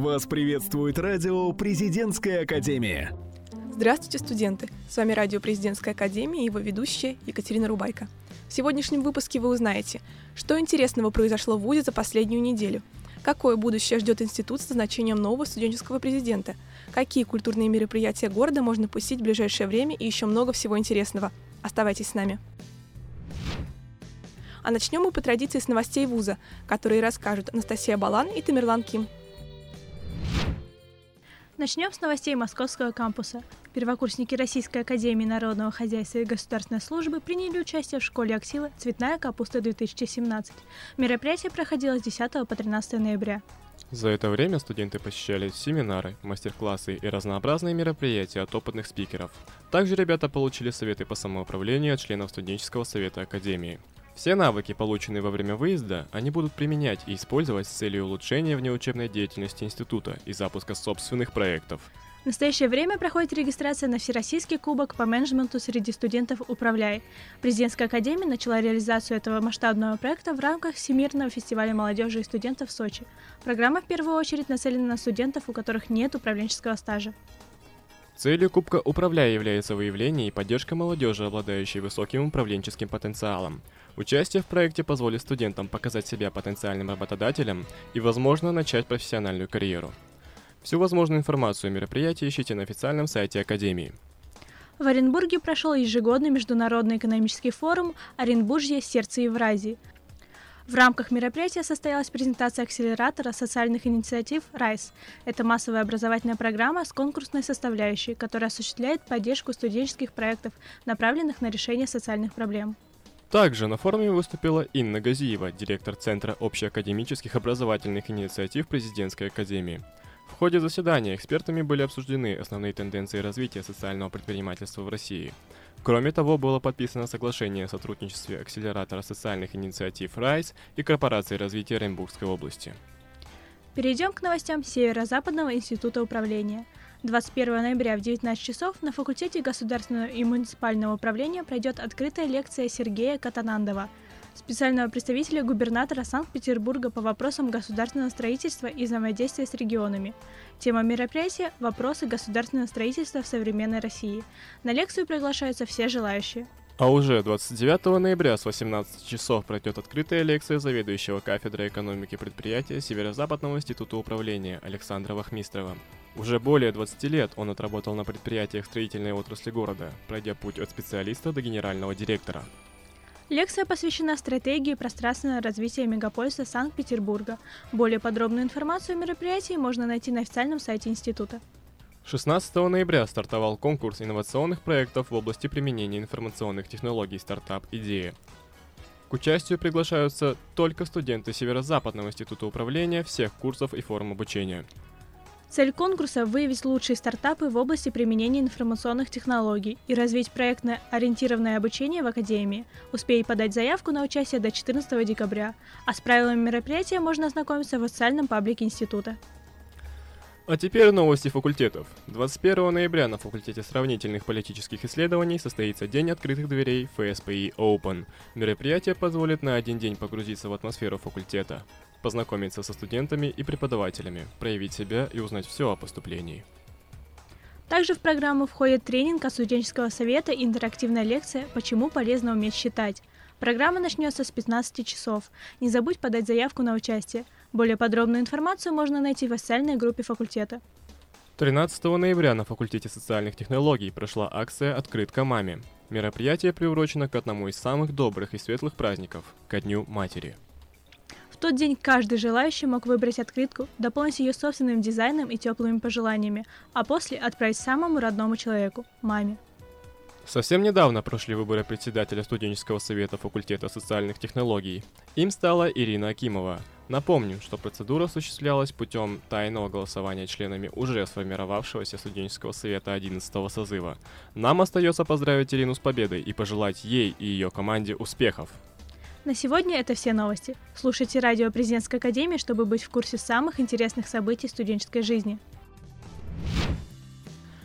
Вас приветствует радио «Президентская академия». Здравствуйте, студенты! С вами радио «Президентская академия» и его ведущая Екатерина Рубайко. В сегодняшнем выпуске вы узнаете, что интересного произошло в ВУЗе за последнюю неделю, какое будущее ждет институт с назначением нового студенческого президента, какие культурные мероприятия города можно посетить в ближайшее время и еще много всего интересного. Оставайтесь с нами. А начнем мы по традиции с новостей вуза, которые расскажут Анастасия Балан и Тамерлан Ким. Начнем с новостей Московского кампуса. Первокурсники Российской Академии Народного Хозяйства и Государственной Службы приняли участие в школе Аксила «Цветная капуста-2017». Мероприятие проходило с 10 по 13 ноября. За это время студенты посещали семинары, мастер-классы и разнообразные мероприятия от опытных спикеров. Также ребята получили советы по самоуправлению от членов студенческого совета Академии. Все навыки, полученные во время выезда, они будут применять и использовать с целью улучшения внеучебной деятельности института и запуска собственных проектов. В настоящее время проходит регистрация на Всероссийский кубок по менеджменту среди студентов «Управляй». Президентская академия начала реализацию этого масштабного проекта в рамках Всемирного фестиваля молодежи и студентов в Сочи. Программа в первую очередь нацелена на студентов, у которых нет управленческого стажа. Целью Кубка «Управляй» является выявление и поддержка молодежи, обладающей высоким управленческим потенциалом. Участие в проекте позволит студентам показать себя потенциальным работодателем и, возможно, начать профессиональную карьеру. Всю возможную информацию о мероприятии ищите на официальном сайте Академии. В Оренбурге прошел ежегодный международный экономический форум «Оренбуржье. Сердце Евразии», в рамках мероприятия состоялась презентация акселератора социальных инициатив «РАЙС». Это массовая образовательная программа с конкурсной составляющей, которая осуществляет поддержку студенческих проектов, направленных на решение социальных проблем. Также на форуме выступила Инна Газиева, директор Центра общеакадемических образовательных инициатив Президентской академии. В ходе заседания экспертами были обсуждены основные тенденции развития социального предпринимательства в России – Кроме того, было подписано соглашение о сотрудничестве акселератора социальных инициатив РАЙС и корпорации развития Оренбургской области. Перейдем к новостям Северо-Западного института управления. 21 ноября в 19 часов на факультете государственного и муниципального управления пройдет открытая лекция Сергея Катанандова – специального представителя губернатора Санкт-Петербурга по вопросам государственного строительства и взаимодействия с регионами. Тема мероприятия – вопросы государственного строительства в современной России. На лекцию приглашаются все желающие. А уже 29 ноября с 18 часов пройдет открытая лекция заведующего кафедрой экономики предприятия Северо-Западного института управления Александра Вахмистрова. Уже более 20 лет он отработал на предприятиях строительной отрасли города, пройдя путь от специалиста до генерального директора. Лекция посвящена стратегии пространственного развития мегаполиса Санкт-Петербурга. Более подробную информацию о мероприятии можно найти на официальном сайте института. 16 ноября стартовал конкурс инновационных проектов в области применения информационных технологий стартап «Идея». К участию приглашаются только студенты Северо-Западного института управления всех курсов и форм обучения – Цель конкурса – выявить лучшие стартапы в области применения информационных технологий и развить проектно-ориентированное обучение в Академии. Успей подать заявку на участие до 14 декабря, а с правилами мероприятия можно ознакомиться в официальном паблике института. А теперь новости факультетов. 21 ноября на факультете сравнительных политических исследований состоится День открытых дверей ФСПИ Open. Мероприятие позволит на один день погрузиться в атмосферу факультета, познакомиться со студентами и преподавателями, проявить себя и узнать все о поступлении. Также в программу входит тренинг от студенческого совета и интерактивная лекция «Почему полезно уметь считать». Программа начнется с 15 часов. Не забудь подать заявку на участие – более подробную информацию можно найти в официальной группе факультета. 13 ноября на факультете социальных технологий прошла акция «Открытка маме». Мероприятие приурочено к одному из самых добрых и светлых праздников – ко Дню Матери. В тот день каждый желающий мог выбрать открытку, дополнить ее собственным дизайном и теплыми пожеланиями, а после отправить самому родному человеку – маме. Совсем недавно прошли выборы председателя студенческого совета факультета социальных технологий. Им стала Ирина Акимова – Напомним, что процедура осуществлялась путем тайного голосования членами уже сформировавшегося студенческого совета 11 созыва. Нам остается поздравить Ирину с победой и пожелать ей и ее команде успехов. На сегодня это все новости. Слушайте радио Президентской Академии, чтобы быть в курсе самых интересных событий студенческой жизни.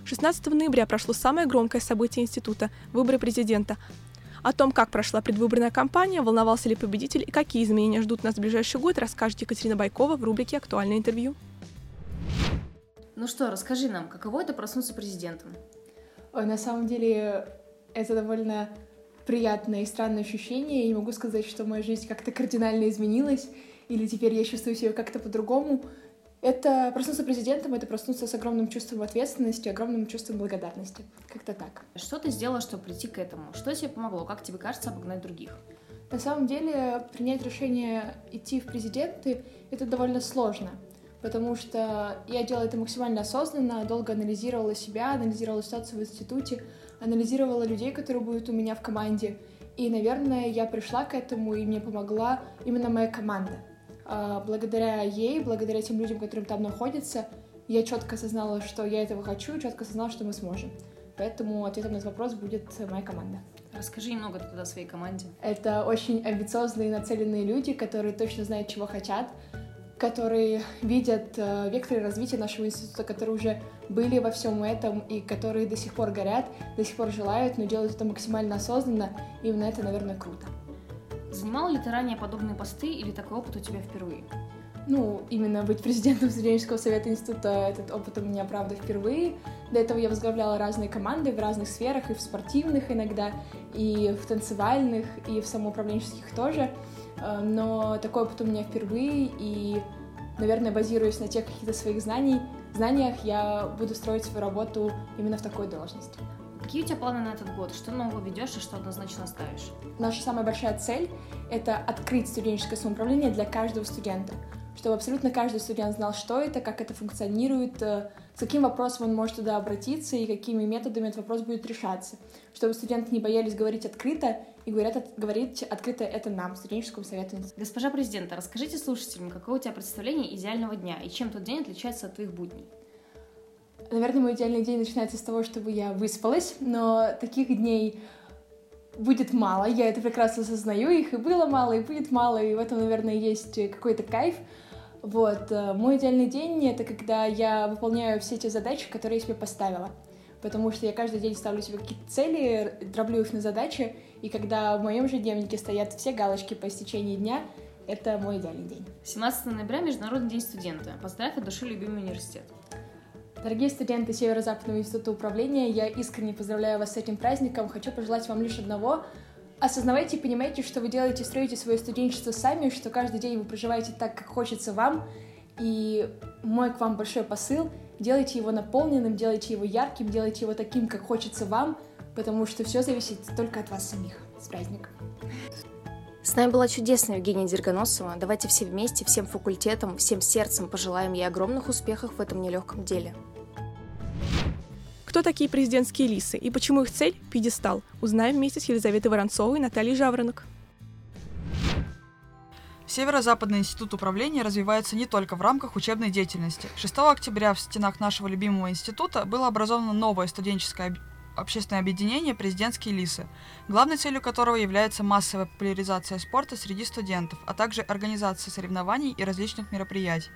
16 ноября прошло самое громкое событие института – выборы президента. О том, как прошла предвыборная кампания, волновался ли победитель и какие изменения ждут нас в ближайший год, расскажет Екатерина Байкова в рубрике «Актуальное интервью». Ну что, расскажи нам, каково это проснуться президентом? Ой, на самом деле это довольно приятное и странное ощущение. Я не могу сказать, что моя жизнь как-то кардинально изменилась, или теперь я чувствую себя как-то по-другому. Это проснуться президентом, это проснуться с огромным чувством ответственности, огромным чувством благодарности. Как-то так. Что ты сделала, чтобы прийти к этому? Что тебе помогло? Как тебе кажется обогнать других? На самом деле, принять решение идти в президенты — это довольно сложно, потому что я делала это максимально осознанно, долго анализировала себя, анализировала ситуацию в институте, анализировала людей, которые будут у меня в команде. И, наверное, я пришла к этому, и мне помогла именно моя команда. А, благодаря ей, благодаря тем людям, которые там находятся, я четко осознала, что я этого хочу, четко осознала, что мы сможем. Поэтому ответом на этот вопрос будет моя команда. Расскажи немного тогда о своей команде. Это очень амбициозные и нацеленные люди, которые точно знают, чего хотят, которые видят э, векторы развития нашего института, которые уже были во всем этом и которые до сих пор горят, до сих пор желают, но делают это максимально осознанно. И именно это, наверное, круто. Занимала ли ты ранее подобные посты или такой опыт у тебя впервые? Ну, именно быть президентом студенческого совета института, этот опыт у меня, правда, впервые. До этого я возглавляла разные команды в разных сферах, и в спортивных иногда, и в танцевальных, и в самоуправленческих тоже. Э, но такой опыт у меня впервые, и, наверное, базируясь на тех каких-то своих знаний, знаниях, я буду строить свою работу именно в такой должности. Какие у тебя планы на этот год? Что нового ведешь и что однозначно оставишь? Наша самая большая цель — это открыть студенческое самоуправление для каждого студента чтобы абсолютно каждый студент знал, что это, как это функционирует, э, с каким вопросом он может туда обратиться и какими методами этот вопрос будет решаться. Чтобы студенты не боялись говорить открыто и говорят, говорить открыто это нам, студенческому совету. Госпожа президента, расскажите слушателям, какое у тебя представление идеального дня и чем тот день отличается от твоих будней? Наверное, мой идеальный день начинается с того, чтобы я выспалась, но таких дней будет мало, я это прекрасно осознаю, их и было мало, и будет мало, и в этом, наверное, есть какой-то кайф. Вот, э, мой идеальный день — это когда я выполняю все те задачи, которые я себе поставила. Потому что я каждый день ставлю себе какие-то цели, дроблю их на задачи, и когда в моем же дневнике стоят все галочки по истечении дня, это мой идеальный день. 17 ноября — Международный день студента. Поздравь от души любимый университет. Дорогие студенты Северо-Западного института управления, я искренне поздравляю вас с этим праздником. Хочу пожелать вам лишь одного — осознавайте и понимайте, что вы делаете, строите свое студенчество сами, что каждый день вы проживаете так, как хочется вам. И мой к вам большой посыл — делайте его наполненным, делайте его ярким, делайте его таким, как хочется вам, потому что все зависит только от вас самих. С праздником! С нами была чудесная Евгения Дергоносова. Давайте все вместе, всем факультетам, всем сердцем пожелаем ей огромных успехов в этом нелегком деле. Кто такие президентские лисы и почему их цель – пьедестал? Узнаем вместе с Елизаветой Воронцовой и Натальей Жаворонок. Северо-Западный институт управления развивается не только в рамках учебной деятельности. 6 октября в стенах нашего любимого института было образовано новое студенческое общественное объединение «Президентские лисы», главной целью которого является массовая популяризация спорта среди студентов, а также организация соревнований и различных мероприятий.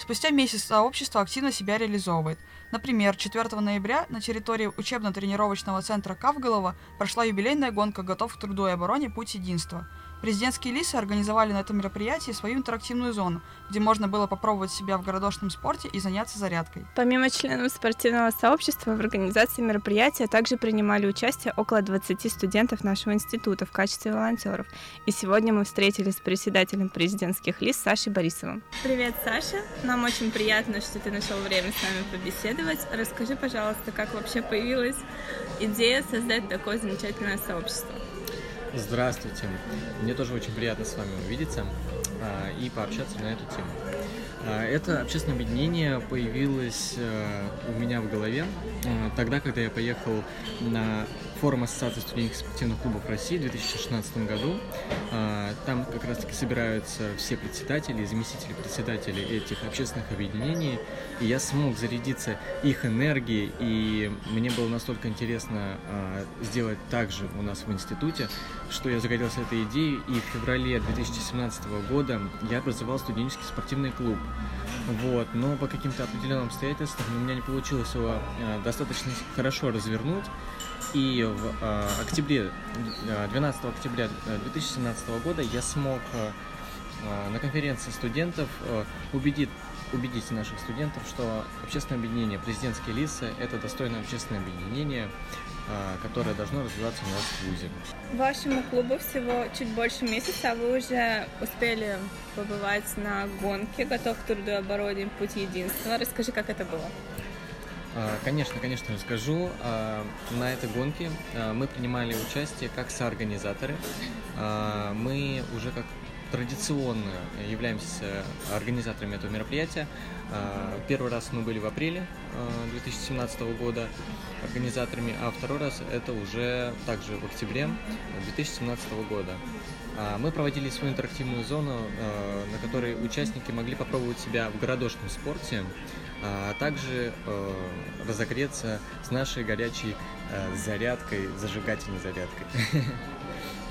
Спустя месяц сообщество активно себя реализовывает. Например, 4 ноября на территории учебно-тренировочного центра Кавголова прошла юбилейная гонка «Готов к труду и обороне. Путь единства», Президентские лисы организовали на этом мероприятии свою интерактивную зону, где можно было попробовать себя в городошном спорте и заняться зарядкой. Помимо членов спортивного сообщества, в организации мероприятия также принимали участие около 20 студентов нашего института в качестве волонтеров. И сегодня мы встретились с председателем президентских лис Сашей Борисовым. Привет, Саша. Нам очень приятно, что ты нашел время с нами побеседовать. Расскажи, пожалуйста, как вообще появилась идея создать такое замечательное сообщество? Здравствуйте. Мне тоже очень приятно с вами увидеться а, и пообщаться на эту тему. А, это общественное объединение появилось а, у меня в голове а, тогда, когда я поехал на форум Ассоциации студенческих спортивных клубов России в 2016 году. А, там как раз-таки собираются все председатели и заместители председателей этих общественных объединений, и я смог зарядиться их энергией, и мне было настолько интересно а, сделать так же у нас в институте, что я загорелся этой идеей, и в феврале 2017 года я образовал студенческий спортивный клуб. Вот, но по каким-то определенным обстоятельствам у меня не получилось его а, достаточно хорошо развернуть, и в э, октябре, 12 октября 2017 года я смог э, на конференции студентов э, убедить убедить наших студентов, что общественное объединение «Президентские лисы» — это достойное общественное объединение, которое должно развиваться у нас в ВУЗе. Вашему клубу всего чуть больше месяца, а вы уже успели побывать на гонке «Готов к труду и обороне. Путь единства». Расскажи, как это было? А, конечно, конечно, расскажу. А, на этой гонке мы принимали участие как соорганизаторы. Мы уже как традиционно являемся организаторами этого мероприятия. А, первый раз мы были в апреле 2017 а, года организаторами, а второй раз это уже также в октябре 2017 года. А, мы проводили свою интерактивную зону, на которой участники могли попробовать себя в городошном спорте, а также разогреться с нашей горячей зарядкой, зажигательной зарядкой.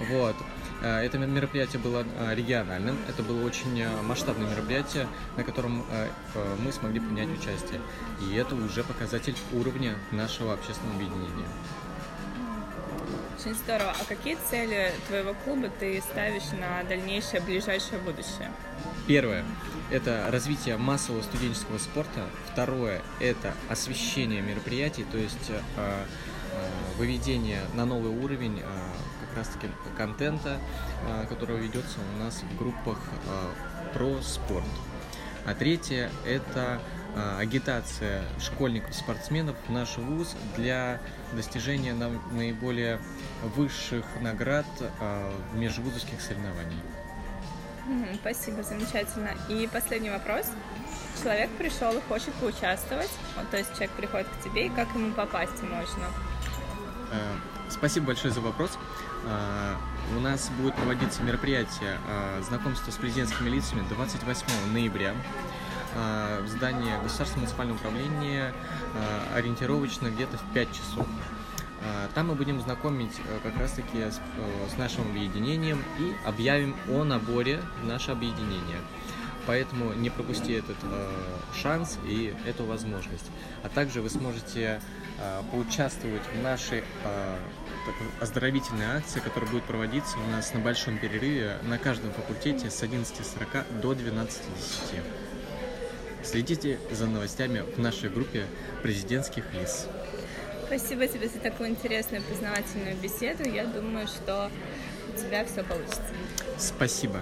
Вот. Э, это мероприятие было э, региональным, это было очень э, масштабное мероприятие, на котором мы смогли принять участие. И это уже показатель уровня нашего общественного объединения. Очень здорово. А какие цели твоего клуба ты ставишь на дальнейшее, ближайшее будущее? Первое – это развитие массового студенческого спорта. Второе – это освещение мероприятий, то есть выведение на новый уровень как раз-таки контента, а, который ведется у нас в группах а, про спорт. А третье – это агитация школьников-спортсменов в наш вуз для достижения наиболее высших наград межвузовских соревнованиях. Спасибо, замечательно. И последний вопрос. Человек пришел и хочет поучаствовать, то есть человек приходит к тебе, и как ему попасть можно? Спасибо большое за вопрос. А, у нас будет проводиться мероприятие а, знакомства с президентскими лицами 28 ноября а, в здании Государственного муниципального управления ориентировочно где-то в 5 часов. Там мы будем знакомить как раз-таки с, с нашим объединением и объявим о наборе в наше объединение. Поэтому не пропусти этот э, шанс и эту возможность. А также вы сможете поучаствовать в нашей э, оздоровительной акции, которая будет проводиться у нас на большом перерыве на каждом факультете с 11.40 до 12.10. Следите за новостями в нашей группе президентских лиц. Спасибо тебе за такую интересную познавательную беседу. Я думаю, что у тебя все получится. Спасибо.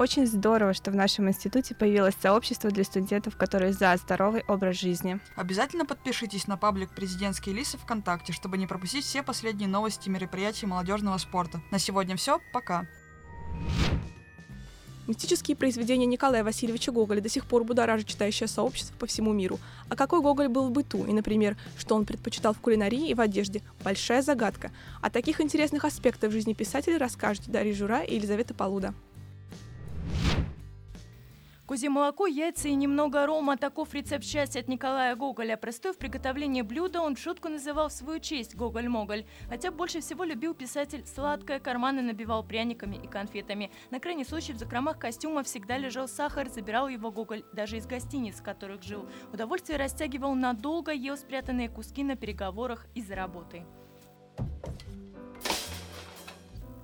Очень здорово, что в нашем институте появилось сообщество для студентов, которые за здоровый образ жизни. Обязательно подпишитесь на паблик «Президентские лисы» ВКонтакте, чтобы не пропустить все последние новости мероприятий молодежного спорта. На сегодня все, пока! Мистические произведения Николая Васильевича Гоголя до сих пор будоражат читающее сообщество по всему миру. А какой Гоголь был в быту и, например, что он предпочитал в кулинарии и в одежде – большая загадка. О таких интересных аспектах жизни писателя расскажут Дарья Жура и Елизавета Полуда. Кузе молоко, яйца и немного рома. Таков рецепт счастья от Николая Гоголя. Простой в приготовлении блюда он шутку называл в свою честь Гоголь-Моголь. Хотя больше всего любил писатель сладкое, карманы набивал пряниками и конфетами. На крайний случай в закромах костюма всегда лежал сахар, забирал его Гоголь даже из гостиниц, в которых жил. Удовольствие растягивал надолго, ел спрятанные куски на переговорах из-за работы.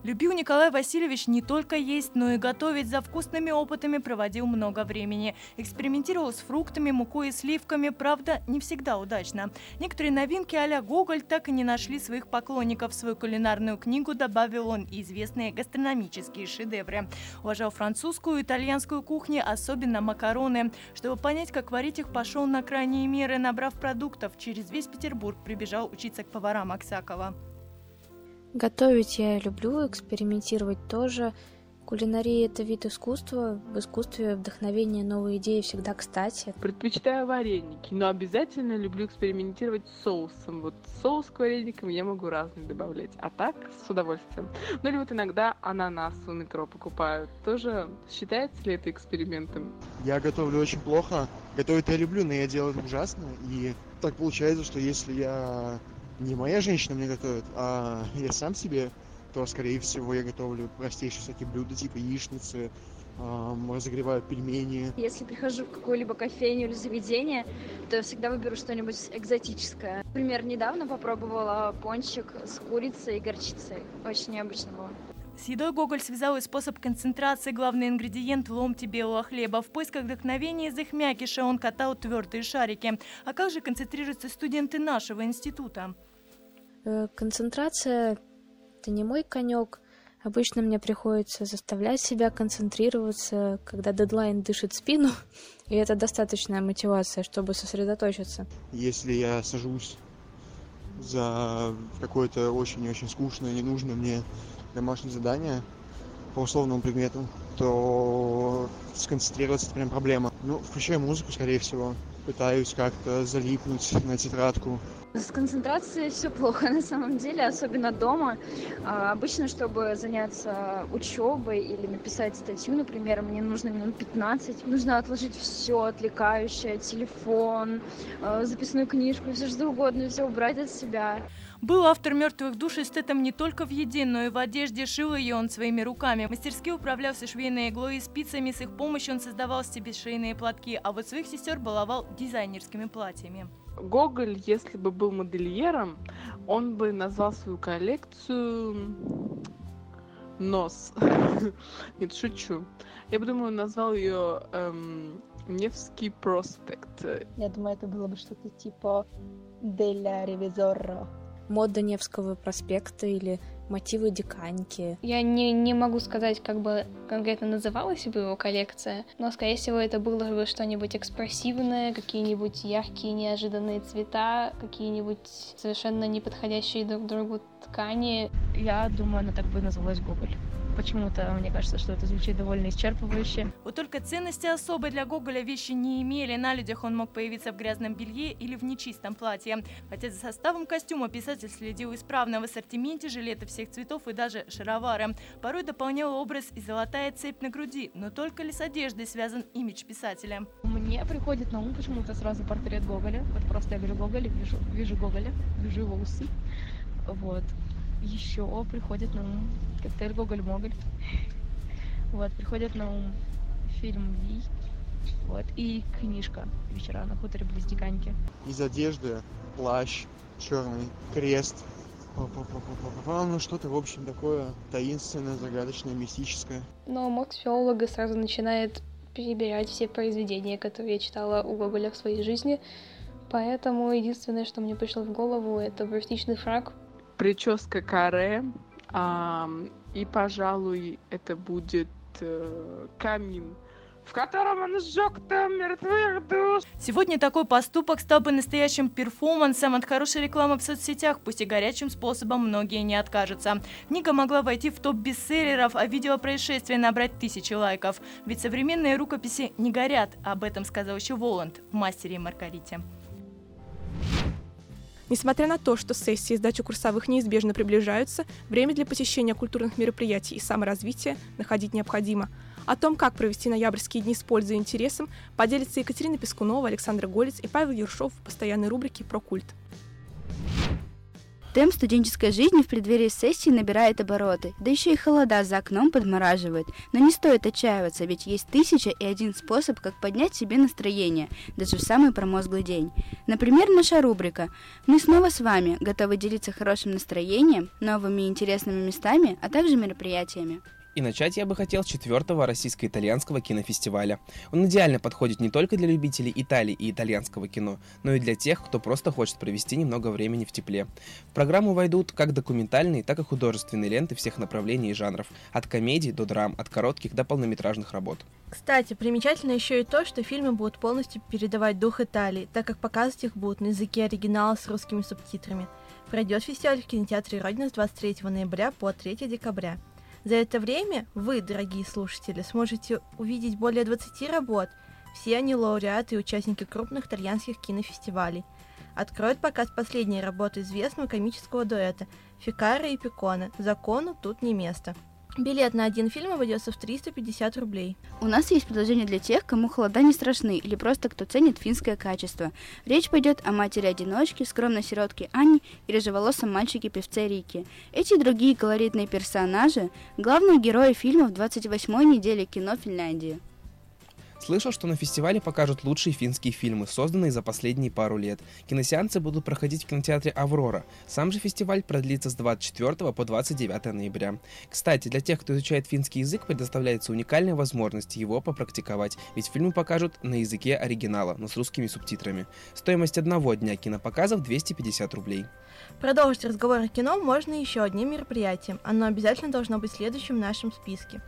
Любил Николай Васильевич не только есть, но и готовить. За вкусными опытами проводил много времени. Экспериментировал с фруктами, мукой и сливками, правда, не всегда удачно. Некоторые новинки а Гоголь так и не нашли своих поклонников. В свою кулинарную книгу добавил он известные гастрономические шедевры. Уважал французскую и итальянскую кухни, особенно макароны. Чтобы понять, как варить их, пошел на крайние меры, набрав продуктов. Через весь Петербург прибежал учиться к поварам Аксакова. Готовить я люблю, экспериментировать тоже. Кулинария – это вид искусства. В искусстве вдохновение, новые идеи всегда кстати. Предпочитаю вареники, но обязательно люблю экспериментировать с соусом. Вот соус к вареникам я могу разный добавлять, а так с удовольствием. Ну или вот иногда ананас у метро покупают. Тоже считается ли это экспериментом? Я готовлю очень плохо. Готовить я люблю, но я делаю ужасно. И так получается, что если я не моя женщина мне готовит, а я сам себе, то, скорее всего, я готовлю простейшие всякие блюда, типа яичницы, разогреваю пельмени. Если прихожу в какую-либо кофейню или заведение, то я всегда выберу что-нибудь экзотическое. Например, недавно попробовала пончик с курицей и горчицей. Очень необычно было. С едой Гоголь связал и способ концентрации, главный ингредиент в ломте белого хлеба. В поисках вдохновения из их мякиша он катал твердые шарики. А как же концентрируются студенты нашего института? Э, концентрация – это не мой конек. Обычно мне приходится заставлять себя концентрироваться, когда дедлайн дышит спину, и это достаточная мотивация, чтобы сосредоточиться. Если я сажусь за какое-то очень-очень скучное, ненужное мне домашнее задание по условному предмету, то сконцентрироваться это прям проблема. Ну, включаю музыку, скорее всего. Пытаюсь как-то залипнуть на тетрадку. С концентрацией все плохо на самом деле, особенно дома. А, обычно, чтобы заняться учебой или написать статью, например, мне нужно минут 15. Нужно отложить все отвлекающее, телефон, а, записную книжку, все что угодно, все убрать от себя. Был автор «Мертвых душ» эстетом не только в еде, но и в одежде. Шил ее он своими руками. Мастерски управлялся швейной иглой и спицами. С их помощью он создавал себе шейные платки, а вот своих сестер баловал дизайнерскими платьями. Гоголь, если бы был модельером, он бы назвал свою коллекцию нос. Нет, шучу. Я бы думаю, назвал ее эм, Невский проспект. Я думаю, это было бы что-то типа Деля Ревизорро мода Невского проспекта или мотивы диканьки. Я не, не могу сказать, как бы конкретно называлась бы его коллекция, но, скорее всего, это было бы что-нибудь экспрессивное, какие-нибудь яркие, неожиданные цвета, какие-нибудь совершенно неподходящие друг другу ткани. Я думаю, она так бы называлась Гоголь. Почему-то мне кажется, что это звучит довольно исчерпывающе. Вот только ценности особой для Гоголя вещи не имели. На людях он мог появиться в грязном белье или в нечистом платье. Хотя за составом костюма писатель следил исправно в ассортименте жилеты всех цветов и даже шаровары. Порой дополнял образ и золотая цепь на груди, но только ли с одеждой связан имидж писателя. Мне приходит на ум почему-то сразу портрет Гоголя. Вот просто я говорю Гоголя, вижу, вижу Гоголя, вижу его усы. Вот. Еще приходит на ум коктейль Гоголь-Моголь. Вот, приходит на ум фильм «Вий». Вот, и книжка «Вечера на хуторе близ Диканьки». Из одежды плащ черный, крест. Ну, что-то, в общем, такое таинственное, загадочное, мистическое. Но мозг филолога сразу начинает перебирать все произведения, которые я читала у Гоголя в своей жизни. Поэтому единственное, что мне пришло в голову, это «Брусничный фраг». Прическа каре, а, и, пожалуй, это будет э, камин в котором он сжег там мертвых душ. Сегодня такой поступок стал бы настоящим перформансом от хорошей рекламы в соцсетях, пусть и горячим способом многие не откажутся. Книга могла войти в топ бестселлеров, а видео происшествия набрать тысячи лайков. Ведь современные рукописи не горят, об этом сказал еще Воланд в «Мастере и Маргарите». Несмотря на то, что сессии и сдача курсовых неизбежно приближаются, время для посещения культурных мероприятий и саморазвития находить необходимо. О том, как провести ноябрьские дни с пользой и интересом, поделятся Екатерина Пескунова, Александр Голец и Павел Ершов в постоянной рубрике «Про культ». Темп студенческой жизни в преддверии сессии набирает обороты, да еще и холода за окном подмораживает. Но не стоит отчаиваться, ведь есть тысяча и один способ, как поднять себе настроение, даже в самый промозглый день. Например, наша рубрика. Мы снова с вами, готовы делиться хорошим настроением, новыми интересными местами, а также мероприятиями. И начать я бы хотел с четвертого российско-итальянского кинофестиваля. Он идеально подходит не только для любителей Италии и итальянского кино, но и для тех, кто просто хочет провести немного времени в тепле. В программу войдут как документальные, так и художественные ленты всех направлений и жанров, от комедий до драм, от коротких до полнометражных работ. Кстати, примечательно еще и то, что фильмы будут полностью передавать дух Италии, так как показывать их будут на языке оригинала с русскими субтитрами. Пройдет фестиваль в кинотеатре Родина с 23 ноября по 3 декабря. За это время вы, дорогие слушатели, сможете увидеть более 20 работ. Все они лауреаты и участники крупных итальянских кинофестивалей. Откроет показ последней работы известного комического дуэта Фикара и Пикона «Закону тут не место». Билет на один фильм обойдется в 350 рублей. У нас есть предложение для тех, кому холода не страшны или просто кто ценит финское качество. Речь пойдет о матери-одиночке, скромной сиротке Ане и рыжеволосом мальчике-певце Рике. Эти и другие колоритные персонажи – главные герои фильма в 28-й неделе кино Финляндии. Слышал, что на фестивале покажут лучшие финские фильмы, созданные за последние пару лет. Киносеансы будут проходить в кинотеатре «Аврора». Сам же фестиваль продлится с 24 по 29 ноября. Кстати, для тех, кто изучает финский язык, предоставляется уникальная возможность его попрактиковать, ведь фильмы покажут на языке оригинала, но с русскими субтитрами. Стоимость одного дня кинопоказов 250 рублей. Продолжить разговор о кино можно еще одним мероприятием. Оно обязательно должно быть следующим в нашем списке.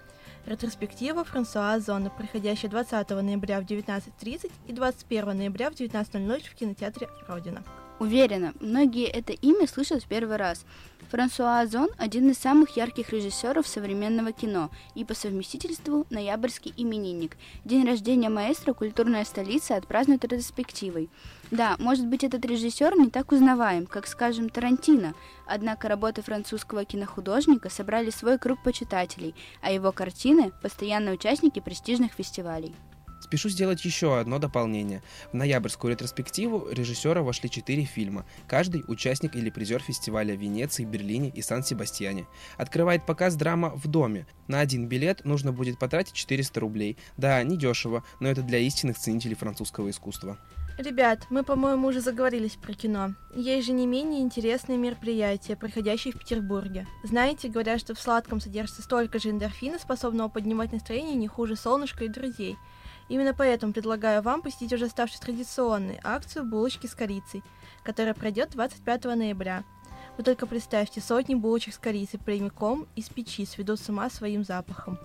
Ретроспектива Франсуа Озона, проходящая 20 ноября в 19.30 и 21 ноября в 19.00 в кинотеатре «Родина». Уверена, многие это имя слышат в первый раз. Франсуа Озон – один из самых ярких режиссеров современного кино и по совместительству ноябрьский именинник. День рождения маэстро культурная столица отпразднует ретроспективой. Да, может быть, этот режиссер не так узнаваем, как, скажем, Тарантино, однако работы французского кинохудожника собрали свой круг почитателей, а его картины – постоянные участники престижных фестивалей. Спешу сделать еще одно дополнение. В ноябрьскую ретроспективу режиссера вошли четыре фильма. Каждый участник или призер фестиваля в Венеции, Берлине и Сан-Себастьяне. Открывает показ драма «В доме». На один билет нужно будет потратить 400 рублей. Да, недешево, но это для истинных ценителей французского искусства. Ребят, мы, по-моему, уже заговорились про кино. Есть же не менее интересные мероприятия, проходящие в Петербурге. Знаете, говорят, что в сладком содержится столько же эндорфина, способного поднимать настроение не хуже солнышка и друзей. Именно поэтому предлагаю вам посетить уже ставшую традиционной акцию «Булочки с корицей», которая пройдет 25 ноября. Вы только представьте, сотни булочек с корицей прямиком из печи сведут с ума своим запахом.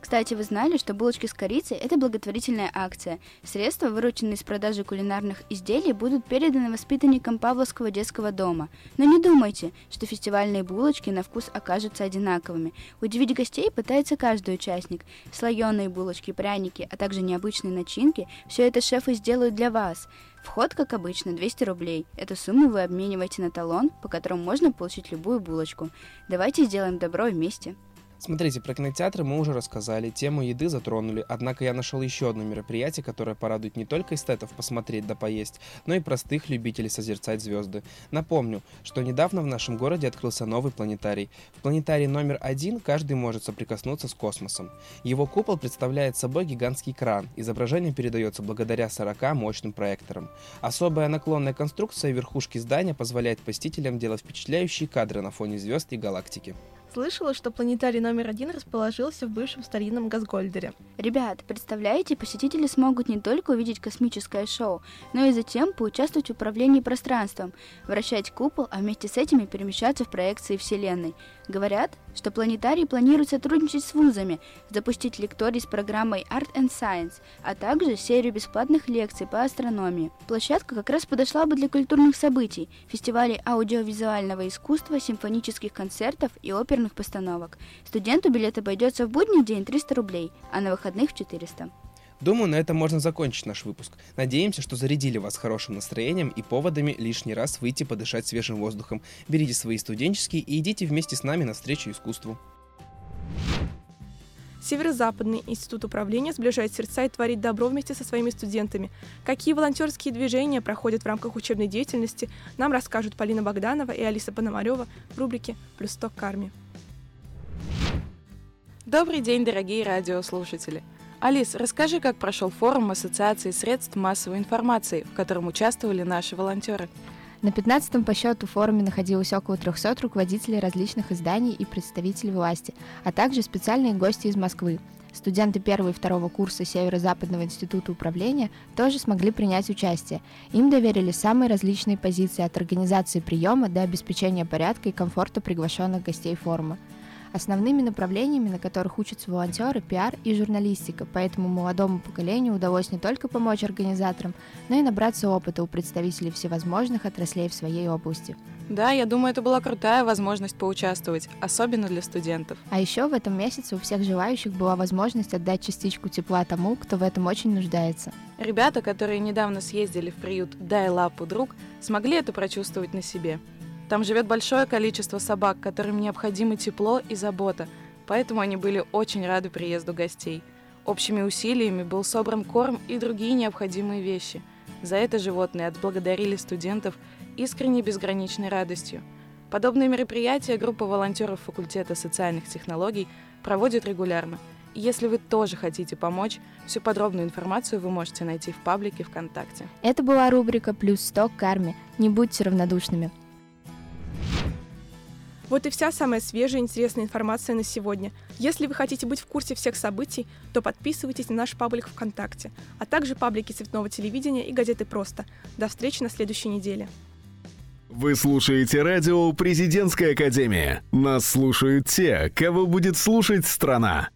Кстати, вы знали, что булочки с корицей – это благотворительная акция. Средства, вырученные из продажи кулинарных изделий, будут переданы воспитанникам Павловского детского дома. Но не думайте, что фестивальные булочки на вкус окажутся одинаковыми. Удивить гостей пытается каждый участник. Слоеные булочки, пряники, а также необычные начинки – все это шефы сделают для вас. Вход, как обычно, 200 рублей. Эту сумму вы обмениваете на талон, по которому можно получить любую булочку. Давайте сделаем добро вместе. Смотрите, про кинотеатры мы уже рассказали, тему еды затронули, однако я нашел еще одно мероприятие, которое порадует не только эстетов посмотреть да поесть, но и простых любителей созерцать звезды. Напомню, что недавно в нашем городе открылся новый планетарий. В планетарии номер один каждый может соприкоснуться с космосом. Его купол представляет собой гигантский кран, изображение передается благодаря 40 мощным проекторам. Особая наклонная конструкция верхушки здания позволяет посетителям делать впечатляющие кадры на фоне звезд и галактики. Слышала, что планетарий номер один расположился в бывшем старинном Газгольдере. Ребят, представляете, посетители смогут не только увидеть космическое шоу, но и затем поучаствовать в управлении пространством, вращать купол, а вместе с этими перемещаться в проекции Вселенной. Говорят, что планетарий планирует сотрудничать с вузами, запустить лекторий с программой Art and Science, а также серию бесплатных лекций по астрономии. Площадка как раз подошла бы для культурных событий, фестивалей аудиовизуального искусства, симфонических концертов и оперных постановок. Студенту билет обойдется в будний день 300 рублей, а на выходных в 400. Думаю, на этом можно закончить наш выпуск. Надеемся, что зарядили вас хорошим настроением и поводами лишний раз выйти подышать свежим воздухом. Берите свои студенческие и идите вместе с нами навстречу искусству. Северо-Западный институт управления сближает сердца и творит добро вместе со своими студентами. Какие волонтерские движения проходят в рамках учебной деятельности, нам расскажут Полина Богданова и Алиса Пономарева в рубрике «Плюс 100 к армии». Добрый день, дорогие радиослушатели! Алис, расскажи, как прошел форум Ассоциации средств массовой информации, в котором участвовали наши волонтеры. На 15-м по счету форуме находилось около 300 руководителей различных изданий и представителей власти, а также специальные гости из Москвы. Студенты первого и второго курса Северо-Западного института управления тоже смогли принять участие. Им доверили самые различные позиции от организации приема до обеспечения порядка и комфорта приглашенных гостей форума. Основными направлениями, на которых учатся волонтеры, пиар и журналистика, поэтому молодому поколению удалось не только помочь организаторам, но и набраться опыта у представителей всевозможных отраслей в своей области. Да, я думаю, это была крутая возможность поучаствовать, особенно для студентов. А еще в этом месяце у всех желающих была возможность отдать частичку тепла тому, кто в этом очень нуждается. Ребята, которые недавно съездили в приют «Дай лапу, друг», смогли это прочувствовать на себе. Там живет большое количество собак, которым необходимо тепло и забота, поэтому они были очень рады приезду гостей. Общими усилиями был собран корм и другие необходимые вещи. За это животные отблагодарили студентов искренней безграничной радостью. Подобные мероприятия группа волонтеров факультета социальных технологий проводит регулярно. Если вы тоже хотите помочь, всю подробную информацию вы можете найти в паблике ВКонтакте. Это была рубрика «Плюс 100 к карме». Не будьте равнодушными. Вот и вся самая свежая и интересная информация на сегодня. Если вы хотите быть в курсе всех событий, то подписывайтесь на наш паблик ВКонтакте, а также паблики Цветного телевидения и газеты «Просто». До встречи на следующей неделе. Вы слушаете радио «Президентская академия». Нас слушают те, кого будет слушать страна.